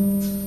Bye.